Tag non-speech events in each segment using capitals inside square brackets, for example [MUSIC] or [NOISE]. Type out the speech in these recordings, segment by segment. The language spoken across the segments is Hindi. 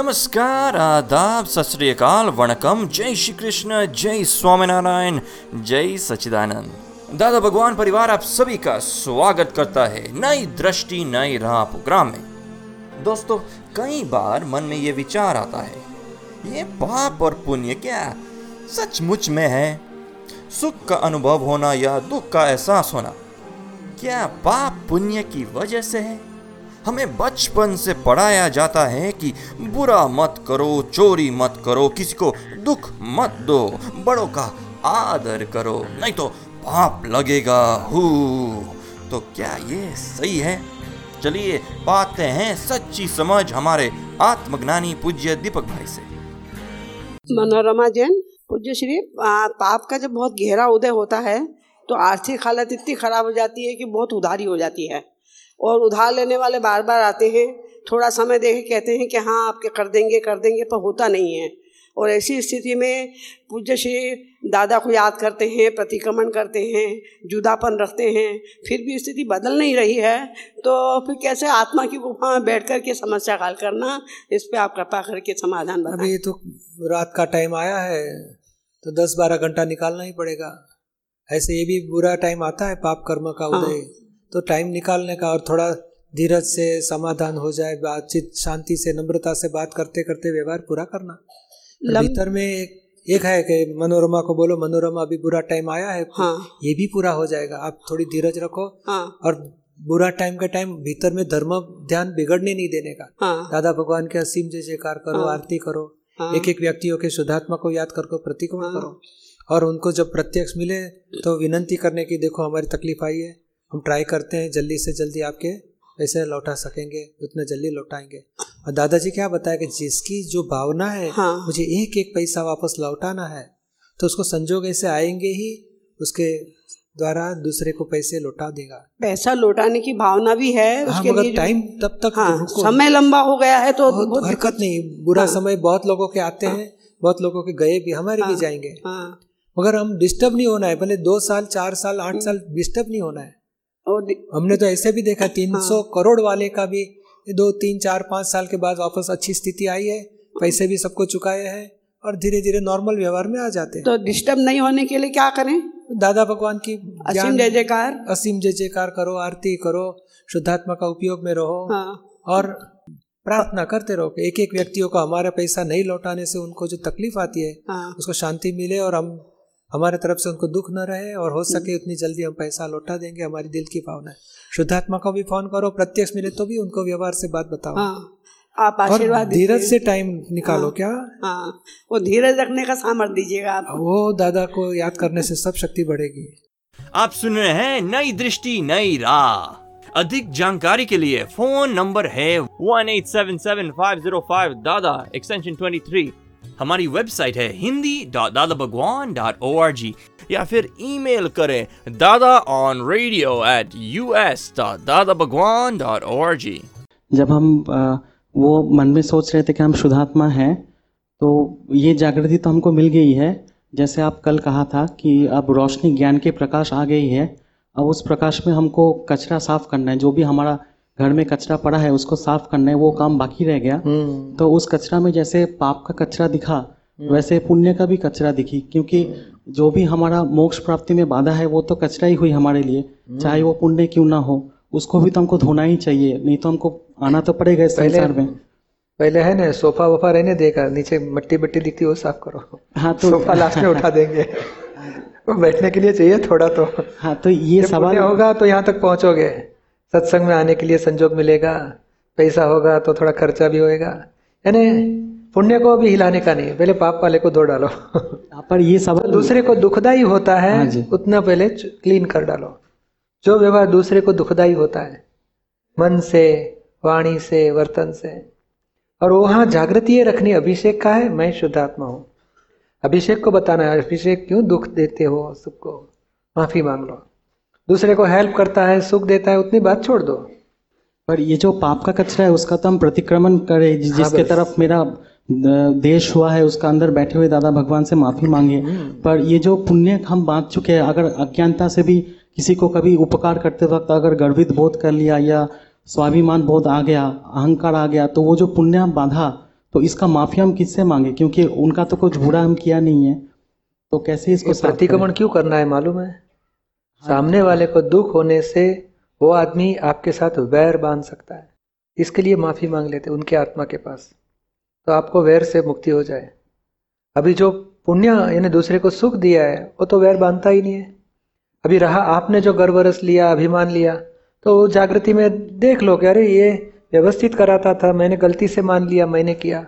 नमस्कार, आदाब सत श्री वणकम। जय श्री कृष्ण जय स्वामीनारायण, जय सचिदानंद दादा भगवान परिवार, आप सभी का स्वागत करता है नई दृष्टि, नई राह प्रोग्राम में। दोस्तों, कई बार मन में ये विचार आता है, ये पाप और पुण्य क्या सचमुच में है? सुख का अनुभव होना या दुख का एहसास होना, क्या पाप पुण्य की वजह से है? हमें बचपन से पढ़ाया जाता है कि बुरा मत करो, चोरी मत करो, किसी को दुख मत दो, बड़ों का आदर करो, नहीं तो पाप लगेगा, हु। तो क्या ये सही है? चलिए पाते हैं सच्ची समझ हमारे आत्मज्ञानी पूज्य दीपक भाई से। मनोरमा जैन, पूज्य श्री पाप का जब बहुत गहरा उदय होता है तो आर्थिक हालत इतनी खराब हो जाती है कि बहुत उधारी हो जाती है। और उधार लेने वाले बार बार आते हैं थोड़ा समय दे के कहते हैं कि हाँ आपके कर देंगे कर देंगे पर होता नहीं है। और ऐसी स्थिति में पूज्य श्री दादा को याद करते हैं प्रतिक्रमण करते हैं जुदापन रखते हैं फिर भी स्थिति बदल नहीं रही है तो फिर कैसे आत्मा की गुफा में बैठ कर के समस्या हल करना? इस पर आप कृपा करके समाधान बताएँ। अभी तो रात का टाइम आया है तो दस बारह घंटा निकालना ही पड़ेगा। ऐसे ये भी बुरा टाइम आता है पाप कर्म का हाँ। तो टाइम निकालने का और थोड़ा धीरज से समाधान हो जाए बातचीत शांति से नम्रता से बात करते करते व्यवहार पूरा करना। लम- भीतर में एक, एक है कि मनोरमा को बोलो मनोरमा अभी बुरा टाइम आया है हाँ। ये भी पूरा हो जाएगा। आप थोड़ी धीरज रखो हाँ। और बुरा टाइम के टाइम भीतर में धर्म ध्यान बिगड़ने नहीं देने का। हाँ। दादा भगवान के असीम जय जयकार करो हाँ। आरती करो हाँ। एक एक व्यक्तियों के शुद्धात्मा को याद करके प्रतिक्रमण हाँ। करो। और उनको जब प्रत्यक्ष मिले तो विनंती करने की देखो हमारी तकलीफ़ आई है। हम ट्राई करते हैं जल्दी से जल्दी आपके पैसे लौटा सकेंगे उतना जल्दी लौटाएँगे और दादाजी क्या बताया कि जिसकी जो भावना है हाँ। मुझे एक एक पैसा वापस लौटाना है तो उसको संजोग ऐसे आएँगे ही उसके द्वारा दूसरे को पैसे लौटा देगा पैसा लौटाने की भावना भी है हाँ उसके लिए टाइम तब तक हाँ समय लंबा हो गया है तो बहुत हरकत नहीं बुरा हाँ। समय बहुत लोगों के आते हैं बहुत लोगों के गए भी हमारे भी हाँ। जाएँगे हाँ मगर हम डिस्टर्ब नहीं होना है भले दो साल चार साल आठ साल डिस्टर्ब नहीं होना है और हमने तो ऐसे भी देखा तीन हाँ। सौ करोड़ वाले का भी दो तीन चार पाँच साल के बाद वापस अच्छी स्थिति आई है पैसे भी सबको चुकाए हैं और धीरे धीरे नॉर्मल व्यवहार में आ जाते हैं। तो डिस्टर्ब नहीं होने के लिए क्या करें? दादा भगवान की असीम जय जयकार। असीम जय जयकार करो आरती करो शुद्धात्मा का उपयोग में रहो हाँ। और प्रार्थना करते रहो कि एक एक व्यक्तियों को हमारा पैसा नहीं लौटाने से उनको जो तकलीफ़ आती है हाँ। उसको शांति मिले और हम हमारे तरफ़ से उनको दुख न रहे और हो सके उतनी जल्दी हम पैसा लौटा देंगे हमारी दिल की भावना है। शुद्धात्मा को भी फ़ोन करो प्रत्यक्ष मिले तो भी उनको व्यवहार से बात बताओ। हाँ आप आशीर्वाद धीरज से टाइम निकालो हाँ। क्या? हाँ वो धीरज रखने का सामर्थ्य दीजिएगा आप। वो दादा को याद करने से सब शक्ति बढ़ेगी। आप सुन रहे हैं नई दृष्टि नई राह। अधिक जानकारी के लिए फ़ोन नंबर है one eight seven seven five zero five Dada extension twenty three हमारी वेबसाइट है हिंदी दादा Bhagwan dot O R G या फिर ईमेल करें Dada on radio at U S Dada Bhagwan dot O R G जब हम वो मन में सोच रहे थे कि हम शुद्धात्मा हैं तो ये जागृति तो हमको मिल गई है। जैसे आप कल कहा था कि अब रोशनी ज्ञान के प्रकाश आ गई है, अब उस प्रकाश में हमको कचरा साफ़ करना है, जो भी हमारा घर में कचरा पड़ा है उसको साफ़ करना है वो काम बाकी रह गया। तो उस कचरा में जैसे पाप का कचरा दिखा वैसे पुण्य का भी कचरा दिखी क्योंकि जो भी हमारा मोक्ष प्राप्ति में बाधा है वो तो कचरा ही हुई हमारे लिए। चाहे वो पुण्य क्यों ना हो उसको भी तो हमको धोना ही चाहिए नहीं तो हमको आना तो पड़ेगा इस संसार में। पहले है ना सोफा वोफा रहने देगा नीचे मट्टी बट्टी दिखती है वो साफ़ करो। हाँ तो सोफा लास्ट में उठा देंगे। [LAUGHS] वो बैठने के लिए चाहिए थोड़ा तो। हाँ तो ये सवाल होगा तो यहाँ तक पहुंचोगे। सत्संग में आने के लिए संजोग मिलेगा पैसा होगा तो थोड़ा खर्चा भी होएगा। यानी पुण्य को भी हिलाने का नहीं पहले पाप वाले को धो डालो। पर ये सवाल दूसरे को दुखदाई होता हाँ है उतना पहले क्लीन कर डालो। जो व्यवहार दूसरे को दुखदाई होता है मन से वाणी से वर्तन से। और वहाँ जागृति ये रखनी अभिषेक का है मैं शुद्धात्मा हूँ। अभिषेक को बताना है अभिषेक क्यों दुख देते हो सबको? माफ़ी मांग लो। दूसरे को हेल्प करता है सुख देता है उतनी बात छोड़ दो। पर ये जो पाप का कचरा है उसका तो हम प्रतिक्रमण करें। जि- जिसके। तरफ़ मेरा देश हुआ है उसका अंदर बैठे हुए दादा भगवान से माफ़ी मांगे। पर ये जो पुण्य हम बाँध चुके हैं अगर अज्ञानता से भी किसी को कभी उपकार करते वक्त अगर गर्वित बोध कर लिया या स्वाभिमान बोध आ गया अहंकार आ गया तो वो जो पुण्य हम बांधा तो इसका माफ़ी हम किससे मांगे? क्योंकि उनका तो कुछ बुरा हम किया नहीं है। तो कैसे इसको प्रतिक्रमण क्यों करना है मालूम है? सामने वाले को दुख होने से वो आदमी आपके साथ वैर बाँध सकता है। इसके लिए माफ़ी मांग लेते उनके आत्मा के पास। तो आपको वैर से मुक्ति हो जाए। अभी जो पुण्य, यानी दूसरे को सुख दिया है, वो तो वैर बांधता ही नहीं है। अभी रहा आपने जो गर्वरस लिया, अभिमान लिया तो जागृति में देख लो कि अरे ये व्यवस्थित कराता था, मैंने गलती से मान लिया, मैंने किया।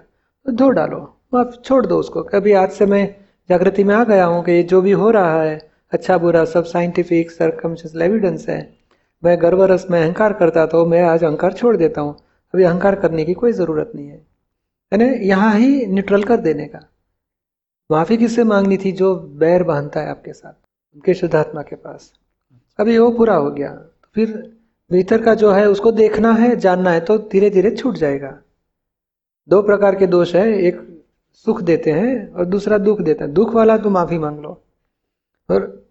तो धो डालो, माफ़, छोड़ दो उसको। कभी आज से मैं जागृति में आ गया हूँ कि जो भी हो रहा है अच्छा बुरा सब साइंटिफिक सरकमशल एविडेंस है। मैं गर्वरस में अहंकार करता था मैं आज अहंकार छोड़ देता हूँ। अभी अहंकार करने की कोई ज़रूरत नहीं है। यानी यहाँ ही न्यूट्रल कर देने का। माफ़ी किससे मांगनी थी जो बैर बांधता है आपके साथ, उनके शुद्धात्मा के पास? अभी वो पूरा हो गया। फिर भीतर का जो है उसको देखना है, जानना है तो धीरे धीरे छूट जाएगा। दो प्रकार के दोष है, एक सुख देते हैं और दूसरा दुख देता है। दुख वाला तो माफ़ी मांग लो। और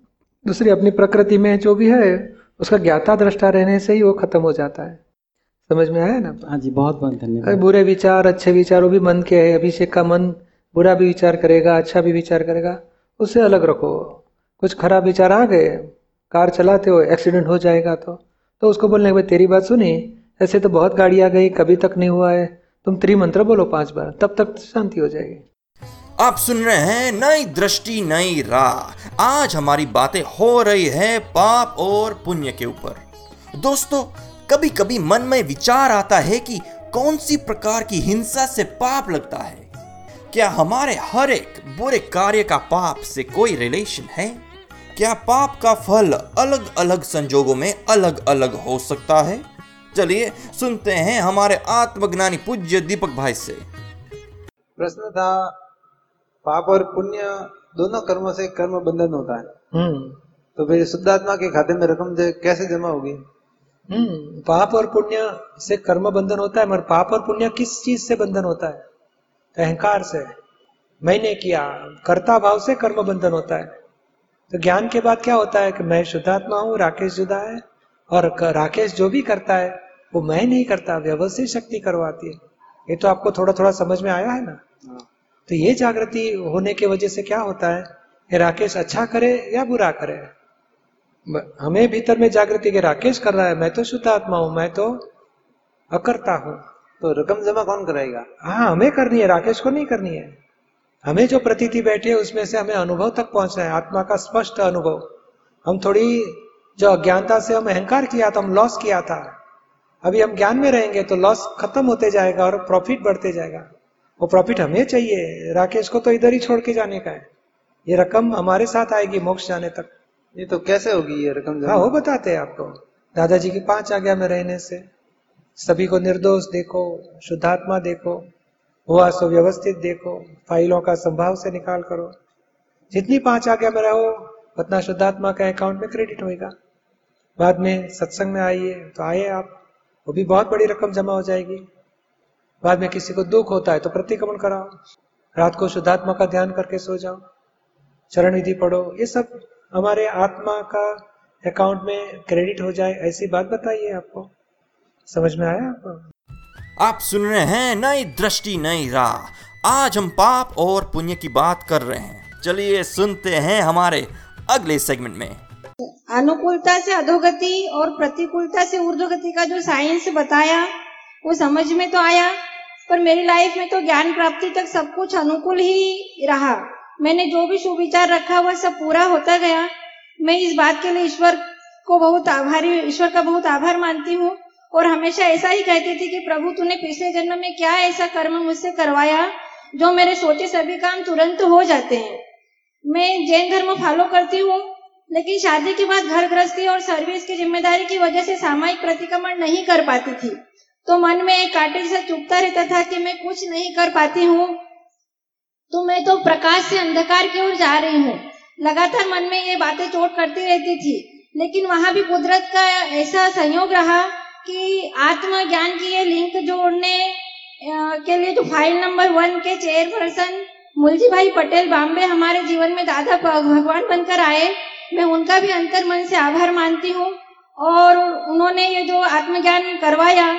दूसरी अपनी प्रकृति में जो भी है उसका ज्ञाता दृष्टा रहने से ही वो खत्म हो जाता है। समझ में आया ना? हाँ जी बहुत बहुत धन्यवाद। बुरे विचार अच्छे विचार वो भी मन के है। अभिषेक का मन बुरा भी विचार करेगा अच्छा भी विचार करेगा उससे अलग रखो। कुछ खराब विचार आ गए कार चलाते हो एक्सीडेंट हो जाएगा तो। तो उसको बोलने के भाई तेरी बात सुनी? ऐसे तो बहुत गाड़ी आ गई कभी तक नहीं हुआ है। तुम त्रिमंत्र बोलो पाँच बार तब तक शांति हो जाएगी। आप सुन रहे हैं नई दृष्टि नई राह। आज हमारी बातें हो रही है पाप और पुण्य के ऊपर। दोस्तों कभी कभी मन में विचार आता है कि कौन सी प्रकार की हिंसा से पाप लगता है? क्या हमारे हर एक बुरे कार्य का पाप से कोई रिलेशन है? क्या पाप का फल अलग अलग संजोगों में अलग अलग हो सकता है? चलिए सुनते हैं हमारे आत्मज्ञानी पूज्य दीपक भाई से। प्रश्न था पाप और पुण्य दोनों कर्मों से कर्म बंधन होता है। हम्म। तो फिर शुद्धात्मा के खाते में रकम कैसे जमा होगी? हम्म। पाप और पुण्य से कर्म बंधन होता है मगर पाप और पुण्य किस चीज़ से बंधन होता है? अहंकार से। मैंने किया कर्ता भाव से कर्म बंधन होता है। तो ज्ञान के बाद क्या होता है कि मैं शुद्धात्मा हूँ राकेश जुदा है और राकेश जो भी करता है वो मैं नहीं करता व्यवस्थित शक्ति करवाती है। ये तो आपको थोड़ा थोड़ा समझ में आया है ना? तो ये जागृति होने की वजह से क्या होता है? राकेश अच्छा करे या बुरा करे? हमें भीतर में जागृति के राकेश कर रहा है मैं तो शुद्ध आत्मा हूँ मैं तो अकर्ता हूँ। तो रकम जमा कौन कराएगा? हाँ हमें करनी है राकेश को नहीं करनी है। हमें जो प्रतीति बैठी है उसमें से हमें अनुभव तक पहुँचना है आत्मा का स्पष्ट अनुभव। हम थोड़ी जो अज्ञानता से हम अहंकार किया था हम लॉस किया था। अभी हम ज्ञान में रहेंगे तो लॉस खत्म होते जाएगा और प्रॉफिट बढ़ते जाएगा। वो प्रॉफिट हमें चाहिए। राकेश को तो इधर ही छोड़ के जाने का है। ये रकम हमारे साथ आएगी मोक्ष जाने तक। ये तो कैसे होगी ये रकम हाँ वो बताते हैं आपको। दादाजी की पाँच आज्ञा में रहने से। सभी को निर्दोष देखो शुद्धात्मा देखो हुआ सो व्यवस्थित देखो फाइलों का संभाव से निकाल करो। जितनी पाँच आज्ञा में रहो उतना शुद्धात्मा का अकाउंट में क्रेडिट होगा बाद में सत्संग में आइए तो आए आप। वो भी बहुत बड़ी रकम जमा हो जाएगी। बाद में किसी को दुख होता है तो प्रतिक्रमण कराओ। रात को शुद्धात्मा का ध्यान करके सो जाओ। चरण विधि पढ़ो। ये सब हमारे आत्मा का अकाउंट में क्रेडिट हो जाए ऐसी बात बताइए आपको। समझ में आया आपको? आप सुन रहे हैं नई दृष्टि नई राह। आज हम पाप और पुण्य की बात कर रहे हैं। चलिए सुनते हैं हमारे अगले सेगमेंट में। अनुकूलता से अधोगति और प्रतिकूलता से ऊर्ध्वगति का जो साइंस बताया वो समझ में तो आया। पर मेरी लाइफ में तो ज्ञान प्राप्ति तक सब कुछ अनुकूल ही रहा। मैंने जो भी सुविचार रखा, वह सब पूरा होता गया। मैं इस बात के लिए ईश्वर को बहुत आभारी, ईश्वर का बहुत आभार मानती हूँ और हमेशा ऐसा ही कहती थी कि, प्रभु, तूने पिछले जन्म में क्या ऐसा कर्म मुझसे करवाया जो मेरे सोचे सभी काम तुरंत हो जाते हैं? मैं जैन धर्म फॉलो करती हूँ, लेकिन शादी के बाद घर गृहस्थी और सर्विस की ज़िम्मेदारी की वजह से सामायिक प्रतिक्रमण नहीं कर पाती थी। तो मन में एक कांटे जैसा चुभता रहता था कि मैं कुछ नहीं कर पाती हूँ। तो मैं तो प्रकाश से अंधकार की ओर जा रही हूँ। लगातार मन में ये बातें चोट करती रहती थी। लेकिन वहाँ भी कुदरत का ऐसा संयोग रहा कि आत्मज्ञान की ये लिंक जोड़ने के लिए जो फ़ाइल नंबर वन के चेयरपर्सन मुलजी भाई पटेल बॉम्बे हमारे जीवन में दादा भगवान बनकर आए। मैं उनका भी अंतर मन से आभार मानती हूँ और उन्होंने ये जो आत्मज्ञान करवाया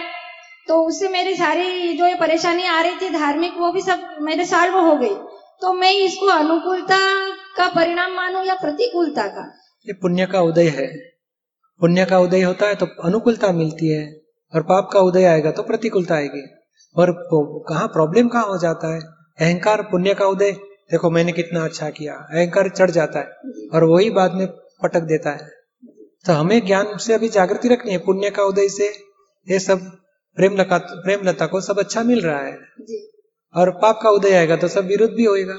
तो उससे मेरी सारी जो ये परेशानी आ रही थी धार्मिक, वो भी सब मेरे सॉल्व हो गई। तो मैं इसको अनुकूलता का परिणाम मानूं या प्रतिकूलता का? ये पुण्य का उदय है। पुण्य का उदय होता है तो अनुकूलता मिलती है और पाप का उदय आएगा तो प्रतिकूलता आएगी। और कहाँ प्रॉब्लम कहाँ हो जाता है? अहंकार पुण्य का उदय, देखो मैंने कितना अच्छा किया, अहंकार चढ़ जाता है और वही बाद में पटक देता है। तो हमें ज्ञान से अभी जागृति रखनी है, पुण्य का उदय से, ये सब प्रेम लता प्रेम लता को सब अच्छा मिल रहा है। और पाप का उदय आएगा तो सब विरुद्ध भी होएगा।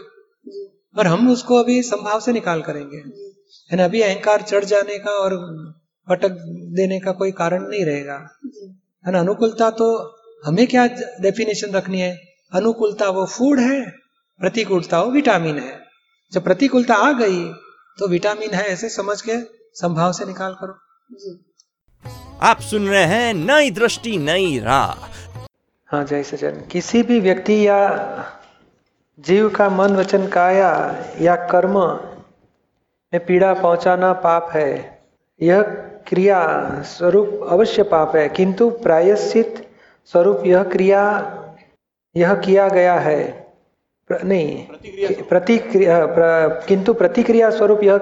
जी। और हम उसको अभी संभाव से निकाल करेंगे। है ना अभी अहंकार चढ़ जाने का और पटक देने का कोई कारण नहीं रहेगा। है ना अनुकूलता तो हमें क्या डेफिनेशन रखनी है? अनुकूलता वो फ़ूड है प्रतिकूलता वो विटामिन है। जब प्रतिकूलता आ गई तो विटामिन है ऐसे समझ के संभाव से निकाल करो। जी। आप सुन रहे हैं नई दृष्टि नई राह। हाँ जय सचन किसी भी व्यक्ति या जीव का मन वचन काया या कर्म में पीड़ा पहुंचाना पाप है। यह क्रिया स्वरूप अवश्य पाप है किंतु प्रायश्चित स्वरूप यह क्रिया यह किया गया है। प्र, नहीं प्रतिक्रिया प्र, किंतु प्रतिक्रिया स्वरूप यह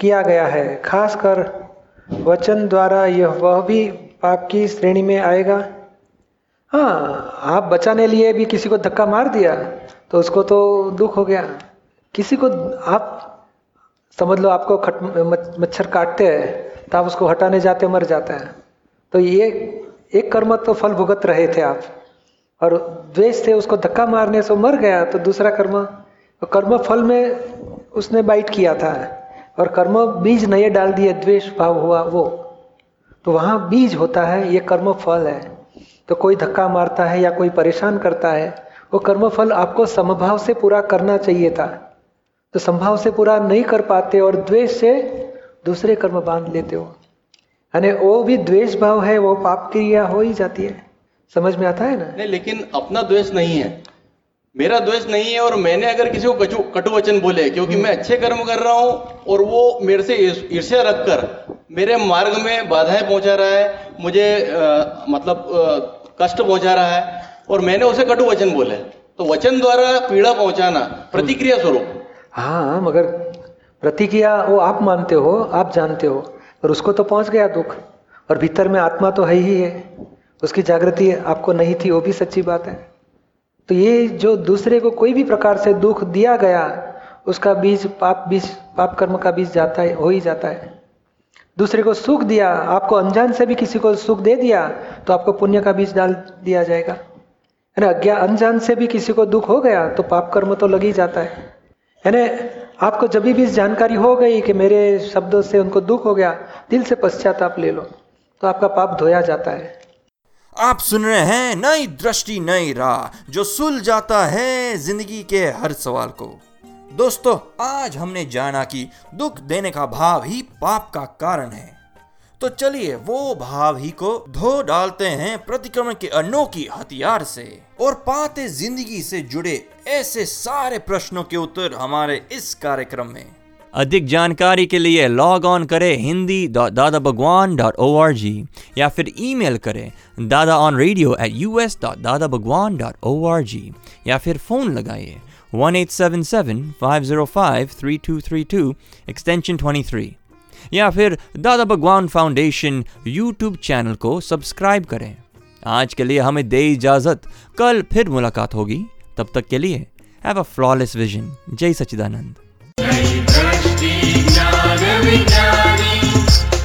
किया गया है खासकर वचन द्वारा यह वह भी पाप की श्रेणी में आएगा। हाँ आप बचाने लिए भी किसी को धक्का मार दिया तो उसको तो दुख हो गया। किसी को आप, समझ लो आपको खट मच्छर काटते हैं तो आप उसको हटाने जाते मर जाते हैं। तो ये एक कर्म तो फल भुगत रहे थे आप। और द्वेष से उसको धक्का मारने से मर गया तो दूसरा कर्म कर्म फल में उसने बाइट किया था। और कर्म बीज नए डाल दिए, द्वेष भाव हुआ वो। तो वहाँ बीज होता है, ये कर्म फल है। तो कोई धक्का मारता है या कोई परेशान करता है, वो कर्म फल आपको समभाव से पूरा करना चाहिए था। तो संभाव से पूरा नहीं कर पाते और द्वेष से दूसरे कर्म बाँध लेते हो। यानी वो भी द्वेष भाव है, वो पाप क्रिया हो ही जाती है। समझ में आता है ना? नहीं, लेकिन अपना द्वेष नहीं है। मेरा द्वेष नहीं है और मैंने अगर किसी को कटु वचन बोले क्योंकि मैं अच्छे कर्म कर रहा हूँ और वो मेरे से ईर्ष्या रखकर मेरे मार्ग में बाधाएँ पहुँचा रहा है मुझे अ, मतलब अ, कष्ट पहुँचा रहा है और मैंने उसे कटु वचन बोले। तो वचन द्वारा पीड़ा पहुंचाना प्रतिक्रिया स्वरूप। हाँ मगर प्रतिक्रिया वो आप मानते हो आप जानते हो और उसको तो पहुँच गया दुख। और भीतर में आत्मा तो है ही है। उसकी जागृति आपको नहीं थी वो भी सच्ची बात है। तो ये जो दूसरे को कोई भी प्रकार से दुख दिया गया, उसका बीज पाप बीज, पाप कर्म का बीज जाता है, हो ही जाता है। दूसरे को सुख दिया, आपको अनजान से भी किसी को सुख दे दिया तो आपको पुण्य का बीज डाल दिया जाएगा। है ना अज्ञा, अनजान से भी किसी को दुख हो गया तो पाप कर्म तो लग ही जाता है। है ना आपको जब भी जानकारी हो गई कि मेरे शब्दों से उनको दुख हो गया, दिल से पश्चाताप ले लो तो आपका पाप धोया जाता है। आप सुन रहे हैं नई दृष्टि, नई राह, जो सुल जाता है ज़िंदगी के हर सवाल को। दोस्तों, आज हमने जाना कि दुख देने का भाव ही पाप का कारण है। तो चलिए वो भाव ही को धो डालते हैं प्रतिक्रमण के अनोखी हथियार से। और पाते ज़िंदगी से जुड़े ऐसे सारे प्रश्नों के उत्तर हमारे इस कार्यक्रम में। अधिक जानकारी के लिए लॉग ऑन करें Hindi dot Dada Bhagwan dot O R G या फिर ईमेल करें Dada on radio at U S dot Dada Bhagwan dot O R G या फिर फ़ोन लगाइए one eight seven seven five zero five three two three two extension twenty three या फिर Dada Bhagwan foundation YouTube channel को सब्सक्राइब करें। आज के लिए हमें दे इजाज़त। कल फिर मुलाकात होगी। तब तक के लिए हैव अ फ्लॉलेस विजन जय सच्चिदानंद। दृष्टि ज्ञान विज्ञानी